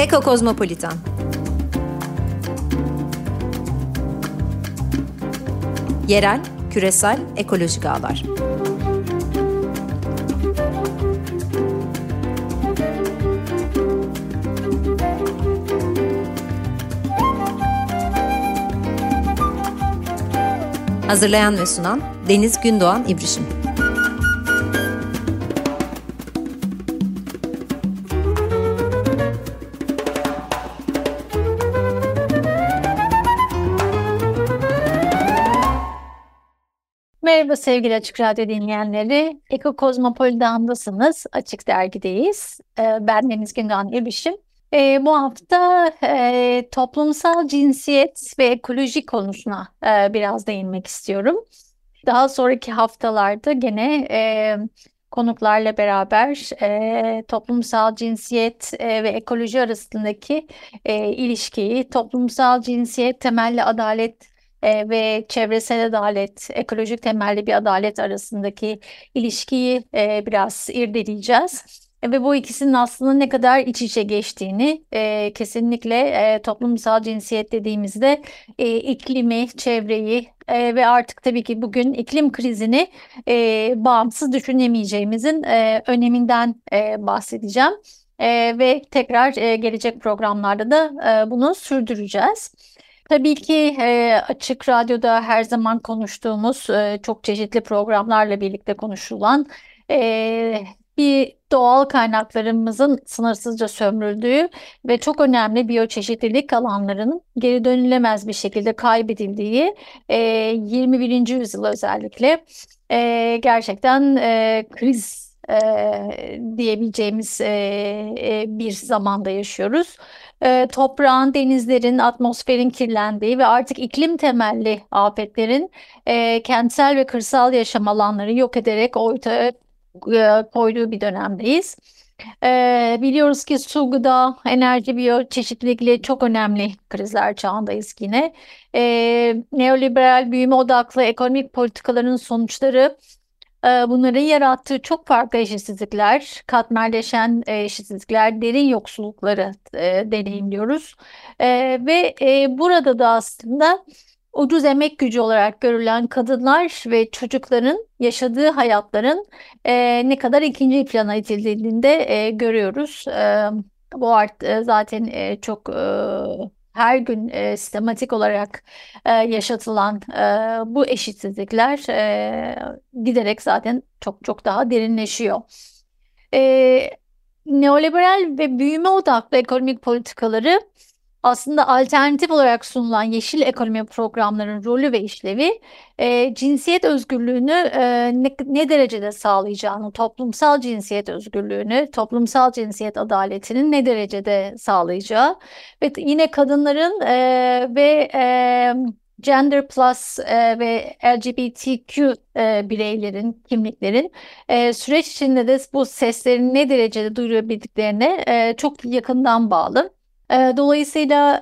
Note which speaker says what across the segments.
Speaker 1: Eko Kozmopolitan Yerel, küresel, ekolojik ağlar. Hazırlayan ve sunan Deniz Gündoğan İbrişim.
Speaker 2: Merhaba sevgili Açık Radyo dinleyenleri. Eko Kozmopolitan'dasınız. Açık Dergi'deyiz. Ee, ben Deniz Gündoğan İbrişim. E, bu hafta e, toplumsal cinsiyet ve ekoloji konusuna e, biraz değinmek istiyorum. Daha sonraki haftalarda gene e, konuklarla beraber e, toplumsal cinsiyet e, ve ekoloji arasındaki e, ilişkiyi, toplumsal cinsiyet temelli adalet e, ve çevresel adalet, ekolojik temelli bir adalet arasındaki ilişkiyi e, biraz irdeleyeceğiz. Ve bu ikisinin aslında ne kadar iç içe geçtiğini e, kesinlikle e, toplumsal cinsiyet dediğimizde e, iklimi, çevreyi e, ve artık tabii ki bugün iklim krizini e, bağımsız düşünemeyeceğimizin e, öneminden e, bahsedeceğim. E, ve tekrar e, gelecek programlarda da e, bunu sürdüreceğiz. Tabii ki e, Açık Radyo'da her zaman konuştuğumuz e, çok çeşitli programlarla birlikte konuşulan e, bir doğal kaynaklarımızın sınırsızca sömürüldüğü ve çok önemli biyoçeşitlilik alanlarının geri dönülemez bir şekilde kaybedildiği e, 21. yüzyıl özellikle e, gerçekten e, kriz e, diyebileceğimiz e, e, bir zamanda yaşıyoruz. E, toprağın, denizlerin, atmosferin kirlendiği ve artık iklim temelli afetlerin e, kentsel ve kırsal yaşam alanları yok ederek ortaya e, koyduğu bir dönemdeyiz. E, biliyoruz ki su, gıda, enerji, biyoçeşitlilikle çok önemli krizler çağındayız yine. E, neoliberal büyüme odaklı ekonomik politikaların sonuçları bunların yarattığı çok farklı eşitsizlikler, katmerleşen eşitsizlikler, derin yoksullukları deneyimliyoruz. Ve burada da aslında ucuz emek gücü olarak görülen kadınlar ve çocukların yaşadığı hayatların ne kadar ikinci plana itildiğini de görüyoruz. Bu art zaten çok her gün e, sistematik olarak e, yaşatılan e, bu eşitsizlikler e, giderek zaten çok çok daha derinleşiyor. E, neoliberal ve büyüme odaklı ekonomik politikaları aslında alternatif olarak sunulan yeşil ekonomi programlarının rolü ve işlevi e, cinsiyet özgürlüğünü e, ne, ne derecede sağlayacağını, toplumsal cinsiyet özgürlüğünü, toplumsal cinsiyet adaletinin ne derecede sağlayacağı ve yine kadınların e, ve e, Gender Plus e, ve LGBTQ e, bireylerin, kimliklerin e, süreç içinde de bu seslerin ne derecede duyurabildiklerine e, çok yakından bağlı. Dolayısıyla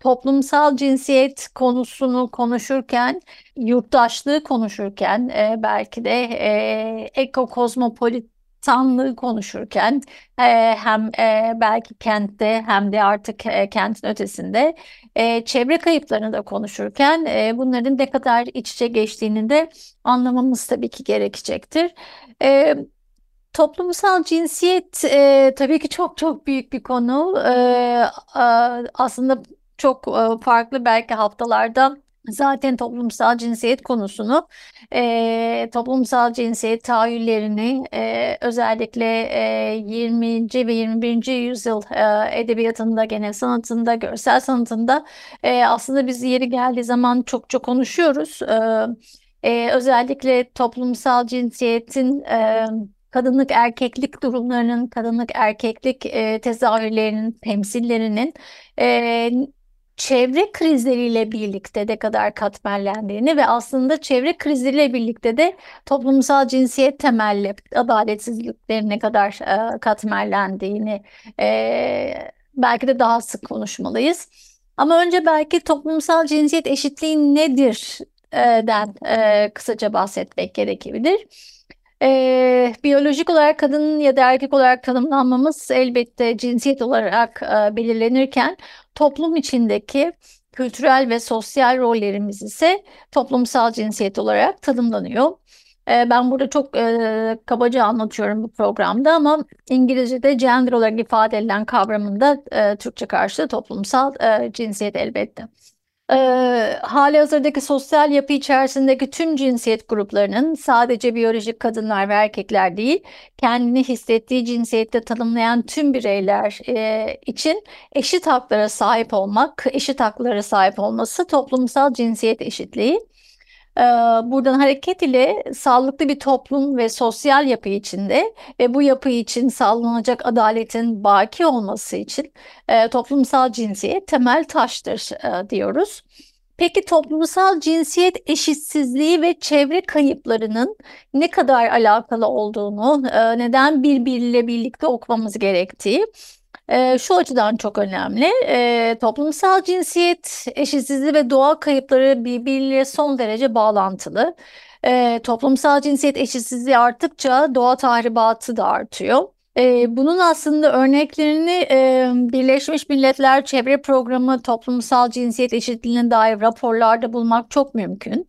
Speaker 2: toplumsal cinsiyet konusunu konuşurken, yurttaşlığı konuşurken, belki de e, ekokozmopolitanlığı konuşurken e, hem belki kentte hem de artık kentin ötesinde çevre kayıplarını da konuşurken bunların ne kadar iç içe geçtiğini de anlamamız tabii ki gerekecektir. Toplumsal cinsiyet e, tabii ki çok çok büyük bir konu. E, e, aslında çok e, farklı belki haftalarda zaten toplumsal cinsiyet konusunu, e, toplumsal cinsiyet tahayyüllerini e, özellikle e, 20. ve 21. yüzyıl e, edebiyatında, gene sanatında, görsel sanatında e, aslında biz yeri geldiği zaman çok çok konuşuyoruz. E, e, özellikle toplumsal cinsiyetin e, kadınlık erkeklik durumlarının, kadınlık erkeklik e, tezahürlerinin, temsillerinin e, çevre krizleriyle birlikte de kadar katmerlendiğini ve aslında çevre krizleriyle birlikte de toplumsal cinsiyet temelli adaletsizliklerine kadar e, katmerlendiğini e, belki de daha sık konuşmalıyız. Ama önce belki toplumsal cinsiyet eşitliği nedir e, den e, kısaca bahsetmek gerekebilir. E, biyolojik olarak kadın ya da erkek olarak tanımlanmamız elbette cinsiyet olarak e, belirlenirken toplum içindeki kültürel ve sosyal rollerimiz ise toplumsal cinsiyet olarak tanımlanıyor. Ben burada çok e, kabaca anlatıyorum bu programda ama İngilizce'de gender olarak ifade edilen kavramında e, Türkçe karşılığı toplumsal e, cinsiyet elbette. E, hali hazırdaki sosyal yapı içerisindeki tüm cinsiyet gruplarının sadece biyolojik kadınlar ve erkekler değil, kendini hissettiği cinsiyette tanımlayan tüm bireyler e, için eşit haklara sahip olmak, eşit haklara sahip olması toplumsal cinsiyet eşitliği. Buradan hareket ile sağlıklı bir toplum ve sosyal yapı içinde ve bu yapı için sağlanacak adaletin baki olması için toplumsal cinsiyet temel taştır diyoruz. Peki toplumsal cinsiyet eşitsizliği ve çevre kayıplarının ne kadar alakalı olduğunu, neden birbiriyle birlikte okumamız gerektiği şu açıdan çok önemli. E, toplumsal cinsiyet eşitsizliği ve doğa kayıpları birbiriyle son derece bağlantılı. E, toplumsal cinsiyet eşitsizliği arttıkça doğa tahribatı da artıyor. E, bunun aslında örneklerini e, Birleşmiş Milletler Çevre Programı toplumsal cinsiyet eşitliğine dair raporlarda bulmak çok mümkün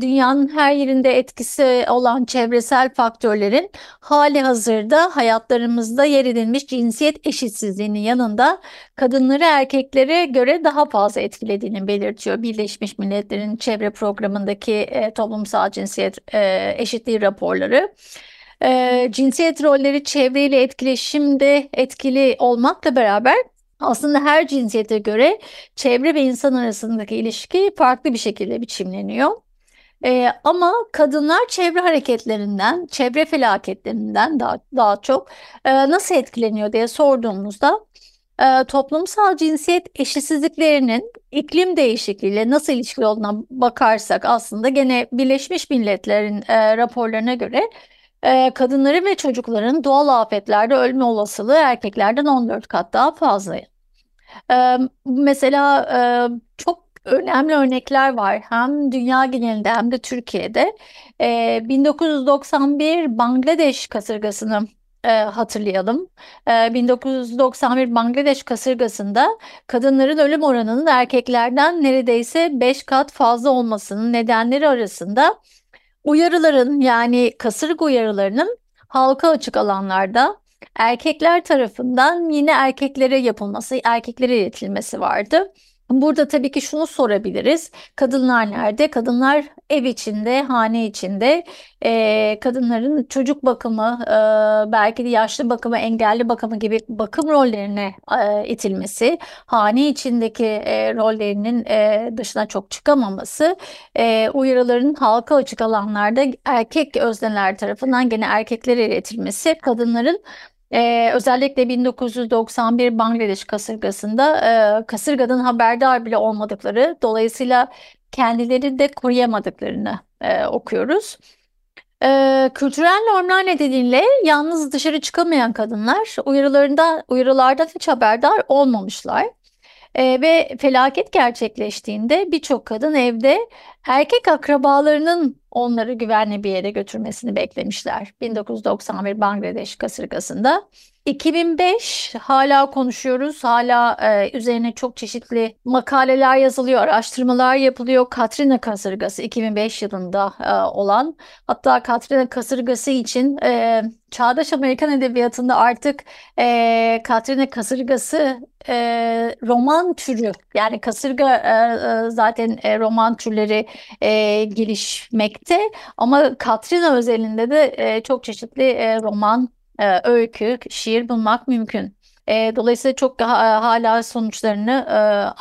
Speaker 2: dünyanın her yerinde etkisi olan çevresel faktörlerin hali hazırda hayatlarımızda yer edilmiş cinsiyet eşitsizliğinin yanında kadınları erkeklere göre daha fazla etkilediğini belirtiyor. Birleşmiş Milletler'in çevre programındaki toplumsal cinsiyet eşitliği raporları. Cinsiyet rolleri çevreyle etkileşimde etkili olmakla beraber aslında her cinsiyete göre çevre ve insan arasındaki ilişki farklı bir şekilde biçimleniyor. Ee, ama kadınlar çevre hareketlerinden, çevre felaketlerinden daha, daha çok e, nasıl etkileniyor diye sorduğumuzda e, toplumsal cinsiyet eşitsizliklerinin iklim değişikliğiyle nasıl ilişkili olduğuna bakarsak aslında gene Birleşmiş Milletler'in e, raporlarına göre e, kadınların ve çocukların doğal afetlerde ölme olasılığı erkeklerden 14 kat daha fazla. E, mesela e, çok önemli örnekler var hem dünya genelinde hem de Türkiye'de. E, 1991 Bangladeş kasırgasını e, hatırlayalım. E, 1991 Bangladeş kasırgasında kadınların ölüm oranının erkeklerden neredeyse 5 kat fazla olmasının nedenleri arasında uyarıların yani kasırga uyarılarının halka açık alanlarda erkekler tarafından yine erkeklere yapılması, erkeklere iletilmesi vardı. Burada tabii ki şunu sorabiliriz. Kadınlar nerede? Kadınlar ev içinde, hane içinde. E, kadınların çocuk bakımı, e, belki de yaşlı bakımı, engelli bakımı gibi bakım rollerine e, itilmesi, hane içindeki e, rollerinin e, dışına çok çıkamaması, e, uyarıların halka açık alanlarda erkek özneler tarafından gene erkeklere iletilmesi, kadınların ee, özellikle 1991 Bangladeş kasırgasında e, kasırgadan haberdar bile olmadıkları, dolayısıyla kendileri de koruyamadıklarını e, okuyoruz. E, kültürel normlar nedeniyle yalnız dışarı çıkamayan kadınlar uyarılarında, uyarılardan hiç haberdar olmamışlar. E, ve felaket gerçekleştiğinde birçok kadın evde erkek akrabalarının onları güvenli bir yere götürmesini beklemişler. 1991 Bangladeş kasırgasında. 2005 hala konuşuyoruz. Hala e, üzerine çok çeşitli makaleler yazılıyor, araştırmalar yapılıyor. Katrina kasırgası 2005 yılında e, olan. Hatta Katrina kasırgası için e, çağdaş Amerikan edebiyatında artık e, Katrina kasırgası e, roman türü yani kasırga e, e zaten e, roman türleri e, gelişmekte ama Katrina özelinde de e, çok çeşitli e, roman e, öykü, şiir bulmak mümkün. E, dolayısıyla çok ha, hala sonuçlarını e,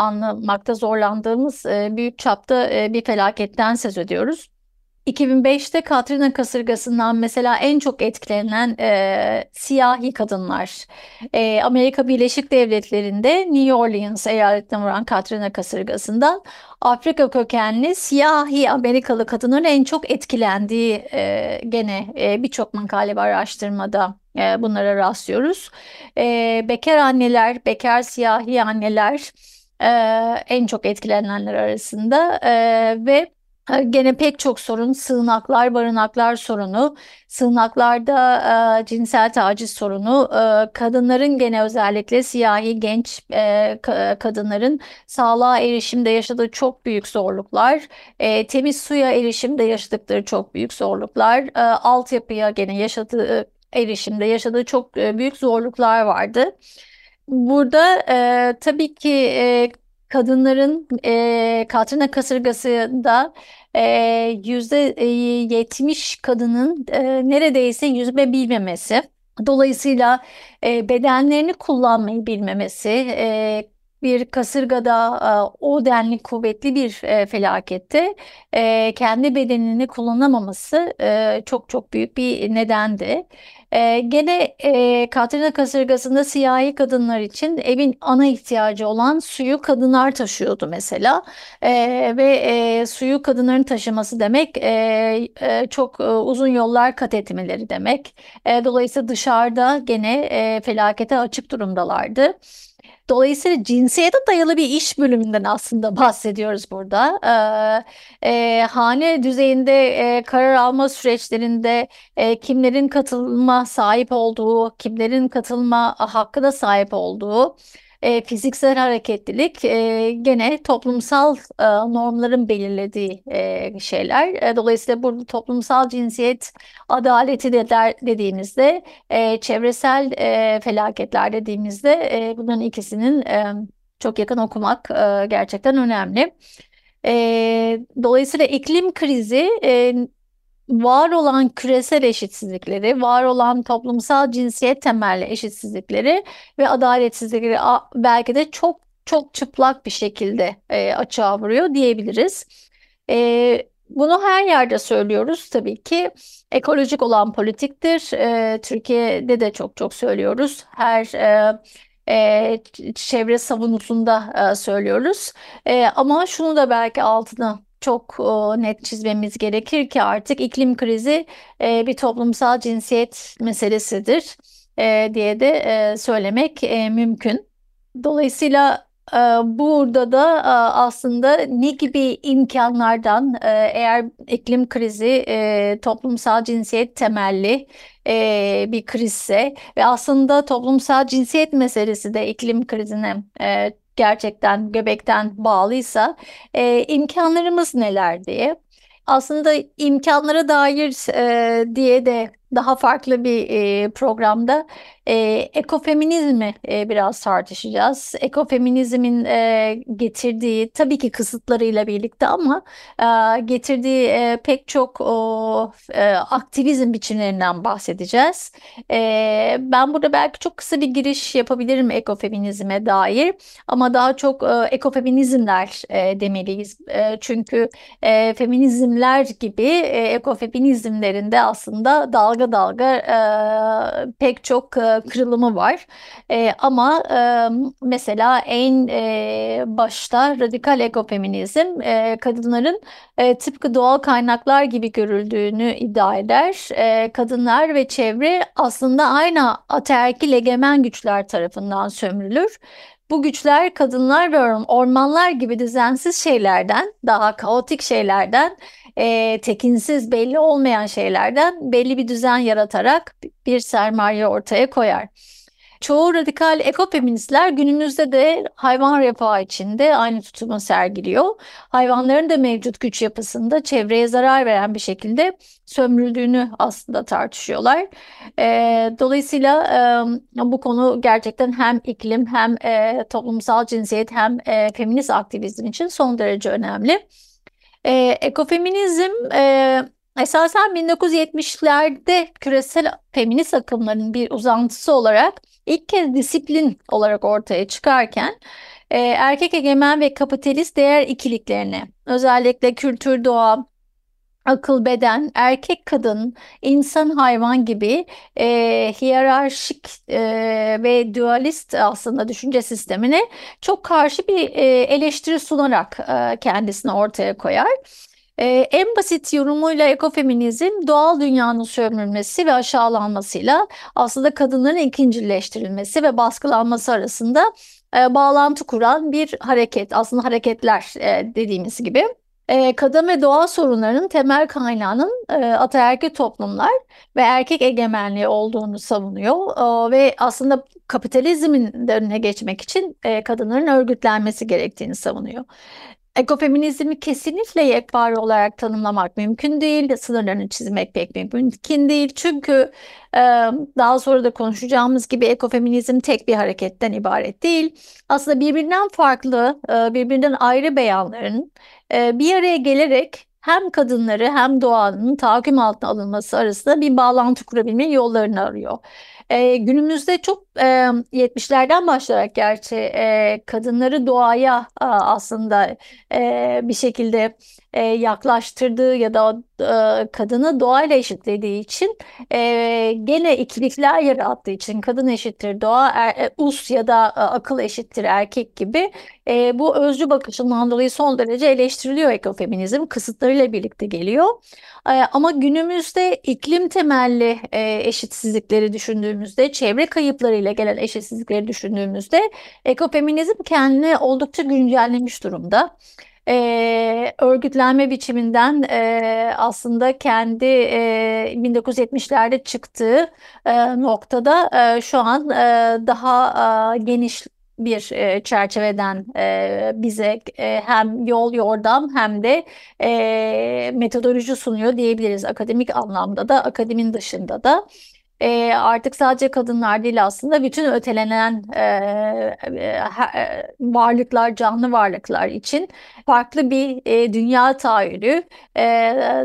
Speaker 2: anlamakta zorlandığımız e, büyük çapta e, bir felaketten söz ediyoruz. 2005'te Katrina kasırgasından mesela en çok etkilenen e, siyahi kadınlar. E, Amerika Birleşik Devletleri'nde New Orleans eyaletine vuran Katrina kasırgasından Afrika kökenli siyahi Amerikalı kadınların en çok etkilendiği e, gene e, birçok makale ve araştırmada e, bunlara rastlıyoruz. E, bekar anneler, bekar siyahi anneler e, en çok etkilenenler arasında e, ve Gene pek çok sorun, sığınaklar, barınaklar sorunu, sığınaklarda e, cinsel taciz sorunu, e, kadınların gene özellikle siyahi genç e, kadınların sağlığa erişimde yaşadığı çok büyük zorluklar, e, temiz suya erişimde yaşadıkları çok büyük zorluklar, e, altyapıya gene yaşadığı erişimde yaşadığı çok e, büyük zorluklar vardı. Burada e, tabii ki e, kadınların e, Katrina kasırgasında e, yüzde yetmiş kadının e, neredeyse yüzme bilmemesi. Dolayısıyla e, bedenlerini kullanmayı bilmemesi, e, bir kasırgada e, o denli kuvvetli bir e, felakette e, kendi bedenini kullanamaması çok çok büyük bir nedendi. Gene Katrina kasırgasında siyahi kadınlar için evin ana ihtiyacı olan suyu kadınlar taşıyordu mesela ve suyu kadınların taşıması demek çok uzun yollar kat etmeleri demek. Dolayısıyla dışarıda gene felakete açık durumdalardı. Dolayısıyla cinsiyete dayalı bir iş bölümünden aslında bahsediyoruz burada. Ee, e, hane düzeyinde e, karar alma süreçlerinde e, kimlerin katılma sahip olduğu, kimlerin katılma hakkı sahip olduğu, e, fiziksel hareketlilik e, gene toplumsal e, normların belirlediği e, şeyler. E, dolayısıyla burada toplumsal cinsiyet adaleti de der, dediğimizde e, çevresel e, felaketler dediğimizde e, bunların ikisinin e, çok yakın okumak e, gerçekten önemli. E, dolayısıyla iklim krizi e, var olan küresel eşitsizlikleri, var olan toplumsal cinsiyet temelli eşitsizlikleri ve adaletsizlikleri belki de çok çok çıplak bir şekilde e, açığa vuruyor diyebiliriz. E, bunu her yerde söylüyoruz tabii ki. Ekolojik olan politiktir. E, Türkiye'de de çok çok söylüyoruz. Her e, e, çevre savunusunda e, söylüyoruz. E, ama şunu da belki altına çok net çizmemiz gerekir ki artık iklim krizi e, bir toplumsal cinsiyet meselesidir e, diye de e, söylemek mümkün. Dolayısıyla Burada da aslında ne gibi imkanlardan eğer iklim krizi toplumsal cinsiyet temelli bir krizse ve aslında toplumsal cinsiyet meselesi de iklim krizine gerçekten göbekten bağlıysa e, imkanlarımız neler diye. Aslında imkanlara dair e, diye de daha farklı bir e, programda e, ekofeminizmi e, biraz tartışacağız. Ekofeminizmin e, getirdiği tabii ki kısıtlarıyla birlikte ama e, getirdiği e, pek çok o, e, aktivizm biçimlerinden bahsedeceğiz. E, ben burada belki çok kısa bir giriş yapabilirim ekofeminizme dair ama daha çok e, ekofeminizmler e, demeliyiz. E, çünkü e, feminizmler gibi e, ekofeminizmlerinde aslında dalga dalga e, pek çok e, kırılımı var. E, ama e, mesela en e, başta radikal ekofeminizm e, kadınların e, tıpkı doğal kaynaklar gibi görüldüğünü iddia eder. E, kadınlar ve çevre aslında aynı ataerkil egemen güçler tarafından sömürülür. Bu güçler kadınlar ve ormanlar gibi düzensiz şeylerden, daha kaotik şeylerden, e, tekinsiz belli olmayan şeylerden belli bir düzen yaratarak bir sermaye ortaya koyar. Çoğu radikal ekofeministler günümüzde de hayvan refahı içinde aynı tutumu sergiliyor. Hayvanların da mevcut güç yapısında çevreye zarar veren bir şekilde sömürüldüğünü aslında tartışıyorlar. E, dolayısıyla e, bu konu gerçekten hem iklim hem e, toplumsal cinsiyet hem e, feminist aktivizm için son derece önemli. E, ekofeminizm e, esasen 1970'lerde küresel feminist akımların bir uzantısı olarak ilk kez disiplin olarak ortaya çıkarken e, erkek egemen ve kapitalist değer ikiliklerine özellikle kültür, doğa, akıl, beden, erkek, kadın, insan, hayvan gibi e, hiyerarşik e, ve dualist aslında düşünce sistemine çok karşı bir e, eleştiri sunarak e, kendisini ortaya koyar. Ee, en basit yorumuyla ekofeminizm doğal dünyanın sömürülmesi ve aşağılanmasıyla aslında kadınların ikincileştirilmesi ve baskılanması arasında e, bağlantı kuran bir hareket. Aslında hareketler e, dediğimiz gibi. E, kadın ve doğa sorunlarının temel kaynağının e, ataerkil toplumlar ve erkek egemenliği olduğunu savunuyor e, ve aslında kapitalizmin önüne geçmek için e, kadınların örgütlenmesi gerektiğini savunuyor. Ekofeminizmi kesinlikle yekpare olarak tanımlamak mümkün değil, sınırlarını çizmek pek mümkün değil. Çünkü daha sonra da konuşacağımız gibi ekofeminizm tek bir hareketten ibaret değil. Aslında birbirinden farklı, birbirinden ayrı beyanların bir araya gelerek hem kadınları hem doğanın tahakküm altına alınması arasında bir bağlantı kurabilme yollarını arıyor. E, günümüzde çok e, 70'lerden başlayarak gerçi e, kadınları doğaya e, aslında e, bir şekilde e, yaklaştırdığı ya da e, kadını doğayla eşitlediği için e, gene ikilikler yarattığı için kadın eşittir doğa, er, e, us ya da e, akıl eşittir erkek gibi e, bu özcü bakışından dolayı son derece eleştiriliyor ekofeminizm kısıtlarıyla birlikte geliyor. E, ama günümüzde iklim temelli e, eşitsizlikleri düşündüğümüzde, çevre kayıplarıyla gelen eşitsizlikleri düşündüğümüzde ekofeminizm kendini oldukça güncellemiş durumda e, örgütlenme biçiminden e, aslında kendi e, 1970'lerde çıktığı e, noktada e, şu an e, daha e, geniş bir e, çerçeveden e, bize e, hem yol yordam hem de e, metodoloji sunuyor diyebiliriz akademik anlamda da akademin dışında da e, artık sadece kadınlar değil aslında bütün ötelenen e, e, varlıklar, canlı varlıklar için farklı bir e, dünya tahayyülü, e,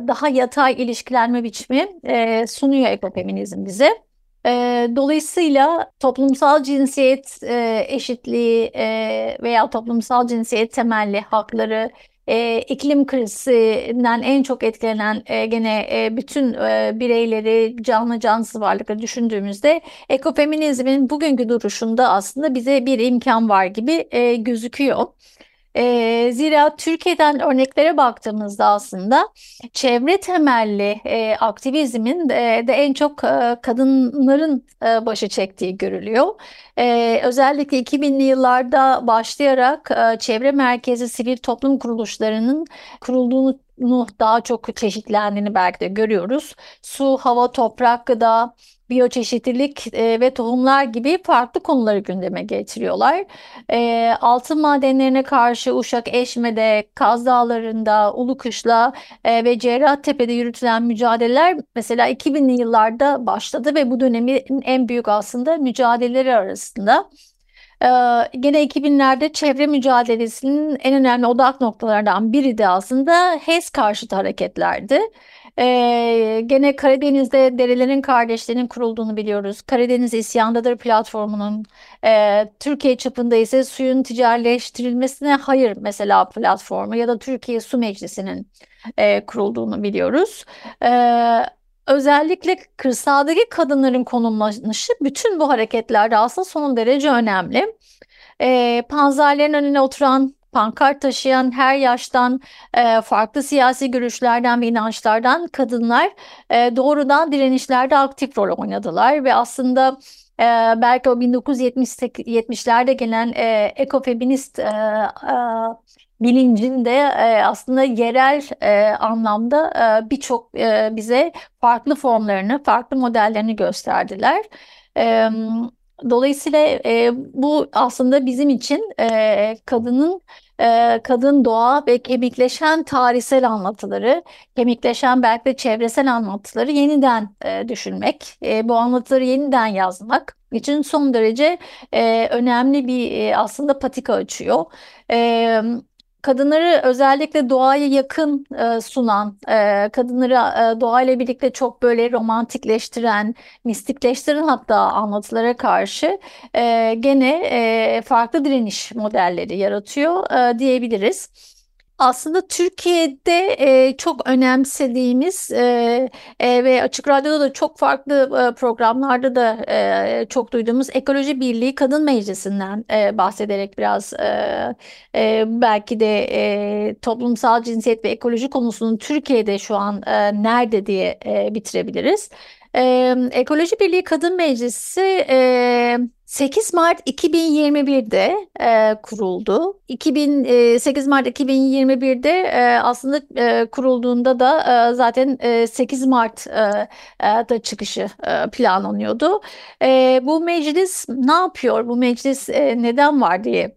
Speaker 2: daha yatay ilişkilenme biçimi e, sunuyor ekofeminizm bize. E, dolayısıyla toplumsal cinsiyet e, eşitliği e, veya toplumsal cinsiyet temelli hakları e, iklim krizinden en çok etkilenen e, gene e, bütün e, bireyleri, canlı cansız varlıkları düşündüğümüzde ekofeminizmin bugünkü duruşunda aslında bize bir imkan var gibi e, gözüküyor. E, zira Türkiye'den örneklere baktığımızda aslında çevre temelli e, aktivizmin e, de en çok e, kadınların e, başı çektiği görülüyor. E, özellikle 2000'li yıllarda başlayarak e, çevre merkezi sivil toplum kuruluşlarının kurulduğunu daha çok çeşitlendiğini belki de görüyoruz. Su, hava, toprak, gıda, biyoçeşitlilik e, ve tohumlar gibi farklı konuları gündeme getiriyorlar. E, altın madenlerine karşı Uşak Eşme'de, Kaz Dağları'nda, Ulukışla e, ve Cerrahtepe'de yürütülen mücadeleler mesela 2000'li yıllarda başladı ve bu dönemin en büyük aslında mücadeleleri arasında. Ee, gene 2000'lerde çevre mücadelesinin en önemli odak noktalarından biri de aslında HES karşıtı hareketlerdi. Ee, gene Karadeniz'de Derelerin Kardeşliği'nin kurulduğunu biliyoruz. Karadeniz İsyandadır platformunun e, Türkiye çapında ise suyun ticarileştirilmesine hayır mesela platformu ya da Türkiye Su Meclisi'nin e, kurulduğunu biliyoruz. E, özellikle kırsaldaki kadınların konumlanışı bütün bu hareketlerde aslında son derece önemli. E, panzerlerin önüne oturan pankart taşıyan her yaştan e, farklı siyasi görüşlerden ve inançlardan kadınlar e, doğrudan direnişlerde aktif rol oynadılar ve aslında e, belki o 1970'lerde gelen e, ekofeminist e, e, bilincinde e, aslında yerel e, anlamda e, birçok e, bize farklı formlarını, farklı modellerini gösterdiler. E, dolayısıyla e, bu aslında bizim için e, kadının e, kadın doğa ve kemikleşen tarihsel anlatıları, kemikleşen belki de çevresel anlatıları yeniden e, düşünmek, e, bu anlatıları yeniden yazmak için son derece e, önemli bir e, aslında patika açıyor. E, kadınları özellikle doğaya yakın e, sunan, e, kadınları e, doğayla birlikte çok böyle romantikleştiren, mistikleştiren hatta anlatılara karşı e, gene e, farklı direniş modelleri yaratıyor e, diyebiliriz. Aslında Türkiye'de e, çok önemsediğimiz e, e, ve Açık Radyo'da da çok farklı e, programlarda da e, çok duyduğumuz Ekoloji Birliği Kadın Meclisi'nden e, bahsederek biraz e, e, belki de e, toplumsal cinsiyet ve ekoloji konusunun Türkiye'de şu an e, nerede diye e, bitirebiliriz. E, Ekoloji Birliği Kadın Meclisi e, 8 Mart 2021'de e, kuruldu. 2000, e, 8 Mart 2021'de e, aslında e, kurulduğunda da e, zaten e, 8 Mart'ta e, çıkışı e, planlanıyordu. E, bu meclis ne yapıyor? Bu meclis e, neden var diye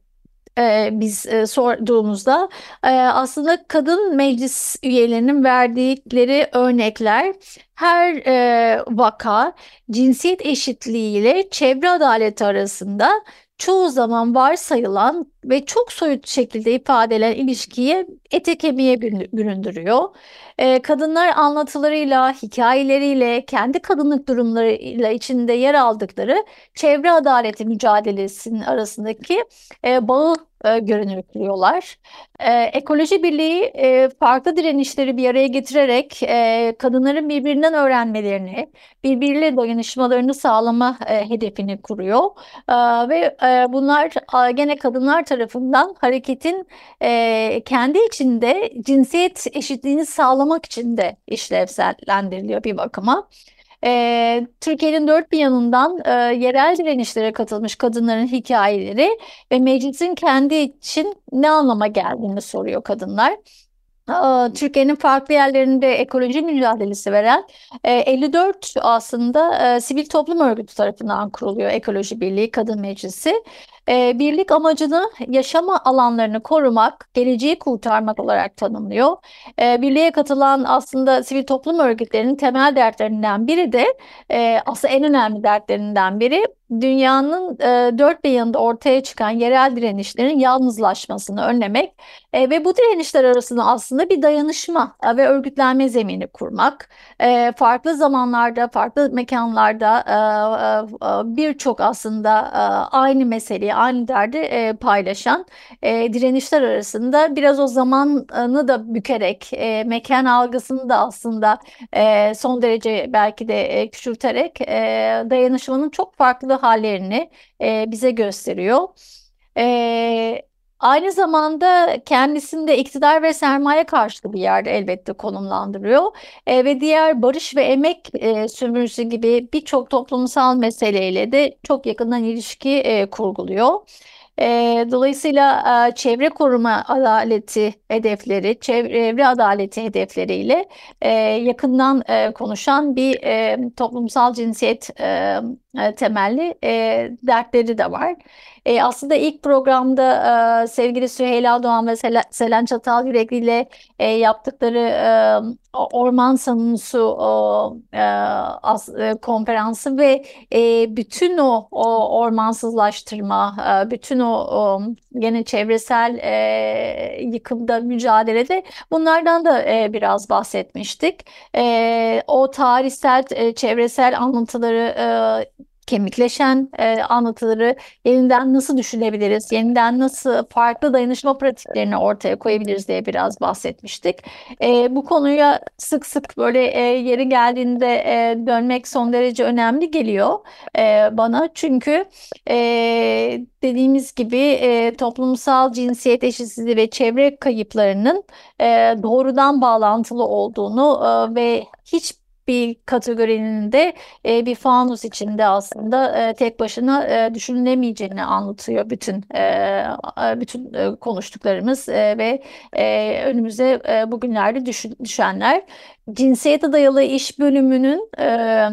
Speaker 2: e, biz e, sorduğumuzda e, aslında kadın meclis üyelerinin verdikleri örnekler her e, vaka cinsiyet eşitliği ile çevre adaleti arasında çoğu zaman varsayılan ve çok soyut şekilde ifade edilen ilişkiye ete kemiğe büründürüyor. E, kadınlar anlatılarıyla, hikayeleriyle, kendi kadınlık durumlarıyla içinde yer aldıkları çevre adaleti mücadelesinin arasındaki e, bağı e, görünür kılıyorlar. E, ekoloji Birliği e, farklı direnişleri bir araya getirerek e, kadınların birbirinden öğrenmelerini, birbiriyle dayanışmalarını sağlama e, hedefini kuruyor. E, ve e, bunlar e, gene kadınlar tarafından hareketin e, kendi içinde cinsiyet eşitliğini sağlamak için de işlevsellendiriliyor bir bakıma. E, Türkiye'nin dört bir yanından e, yerel direnişlere katılmış kadınların hikayeleri ve meclisin kendi için ne anlama geldiğini soruyor kadınlar. Türkiye'nin farklı yerlerinde ekoloji mücadelesi veren 54 aslında sivil toplum örgütü tarafından kuruluyor Ekoloji Birliği Kadın Meclisi. Birlik amacını yaşama alanlarını korumak, geleceği kurtarmak olarak tanımlıyor. Birliğe katılan aslında sivil toplum örgütlerinin temel dertlerinden biri de aslında en önemli dertlerinden biri dünyanın e, dört bir yanında ortaya çıkan yerel direnişlerin yalnızlaşmasını önlemek e, ve bu direnişler arasında aslında bir dayanışma e, ve örgütlenme zemini kurmak. E, farklı zamanlarda, farklı mekanlarda e, e, birçok aslında e, aynı meseleyi, aynı derdi e, paylaşan e, direnişler arasında biraz o zamanı da bükerek, e, mekan algısını da aslında e, son derece belki de e, küçülterek e, dayanışmanın çok farklı hallerini e, bize gösteriyor. E, aynı zamanda kendisini de iktidar ve sermaye karşıtı bir yerde elbette konumlandırıyor. E, ve diğer barış ve emek e, sömürüsü gibi birçok toplumsal meseleyle de çok yakından ilişki e, kurguluyor. E, dolayısıyla e, çevre koruma adaleti hedefleri, çevre adaleti hedefleriyle e, yakından e, konuşan bir e, toplumsal cinsiyet e, temelli e, dertleri de var. E, aslında ilk programda e, sevgili Süheyla Doğan ve Sel Selen Çatal Yürekli ile e, yaptıkları e, orman savunusu e, as, e, konferansı ve e, bütün o, o ormansızlaştırma, e, bütün o, o gene çevresel e, yıkımda mücadelede bunlardan da e, biraz bahsetmiştik. E, o tarihsel, e, çevresel anlatıları e, kemikleşen e, anlatıları yeniden nasıl düşünebiliriz, yeniden nasıl farklı dayanışma pratiklerini ortaya koyabiliriz diye biraz bahsetmiştik. E, bu konuya sık sık böyle e, yeri geldiğinde e, dönmek son derece önemli geliyor e, bana. Çünkü e, dediğimiz gibi e, toplumsal cinsiyet eşitsizliği ve çevre kayıplarının e, doğrudan bağlantılı olduğunu e, ve hiç bir kategorinin de e, bir fanus içinde aslında e, tek başına e, düşünülemeyeceğini anlatıyor bütün e, bütün e, konuştuklarımız e, ve e, önümüze e, bugünlerde düşün, düşenler. Cinsiyete dayalı iş bölümünün e,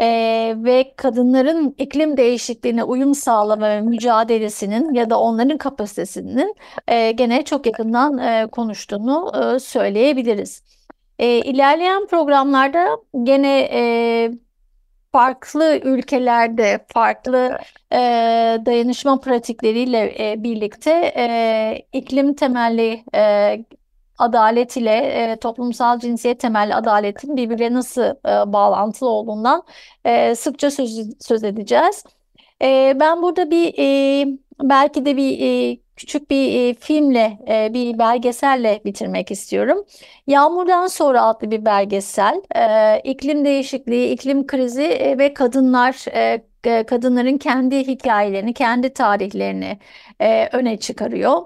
Speaker 2: e, ve kadınların iklim değişikliğine uyum sağlama mücadelesinin ya da onların kapasitesinin e, gene çok yakından e, konuştuğunu e, söyleyebiliriz. E, ilerleyen programlarda gene e, farklı ülkelerde farklı e, dayanışma pratikleriyle e, birlikte e, iklim temelli e, adalet ile e, toplumsal cinsiyet temelli adaletin birbirine nasıl e, bağlantılı olduğundan e, sıkça söz, söz edeceğiz. E, ben burada bir e, belki de bir e, küçük bir e, filmle, e, bir belgeselle bitirmek istiyorum. Yağmurdan sonra adlı bir belgesel, e, iklim değişikliği, iklim krizi e, ve kadınlar, e, kadınların kendi hikayelerini, kendi tarihlerini e, öne çıkarıyor.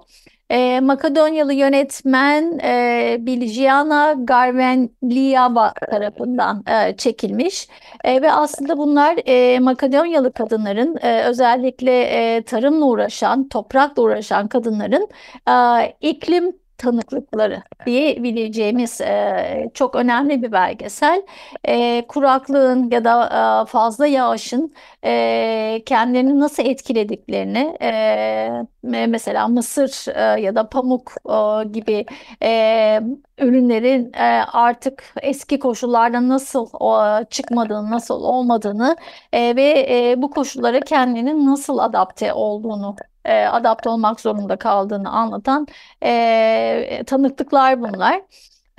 Speaker 2: E, Makedonyalı yönetmen e, Biljana Garvenliava tarafından e, çekilmiş e, ve aslında bunlar e, Makedonyalı kadınların e, özellikle e, tarımla uğraşan, toprakla uğraşan kadınların e, iklim tanıklıkları diyebileceğimiz e, çok önemli bir belgesel. E, kuraklığın ya da e, fazla yağışın e, kendilerini nasıl etkilediklerini e, mesela mısır e, ya da pamuk e, gibi e, ürünlerin e, artık eski koşullarda nasıl o, çıkmadığını, nasıl olmadığını e, ve e, bu koşullara kendinin nasıl adapte olduğunu e, adapte olmak zorunda kaldığını anlatan e, tanıklıklar bunlar.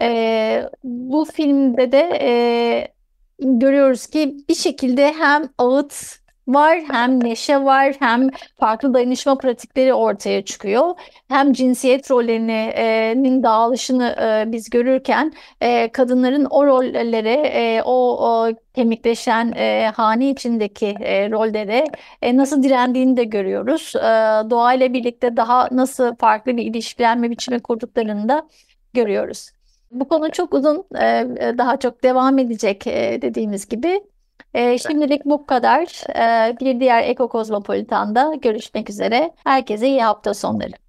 Speaker 2: E, bu filmde de e, görüyoruz ki bir şekilde hem ağıt var, hem neşe var, hem farklı dayanışma pratikleri ortaya çıkıyor. Hem cinsiyet rollerinin dağılışını biz görürken kadınların o rollere, o, kemikleşen e, hane içindeki rollere nasıl direndiğini de görüyoruz. Doğayla birlikte daha nasıl farklı bir ilişkilenme biçimi kurduklarını da görüyoruz. Bu konu çok uzun, e, daha çok devam edecek e, dediğimiz gibi. E, şimdilik bu kadar. E, bir diğer Eko Kozmopolitan'da görüşmek üzere. Herkese iyi hafta sonları.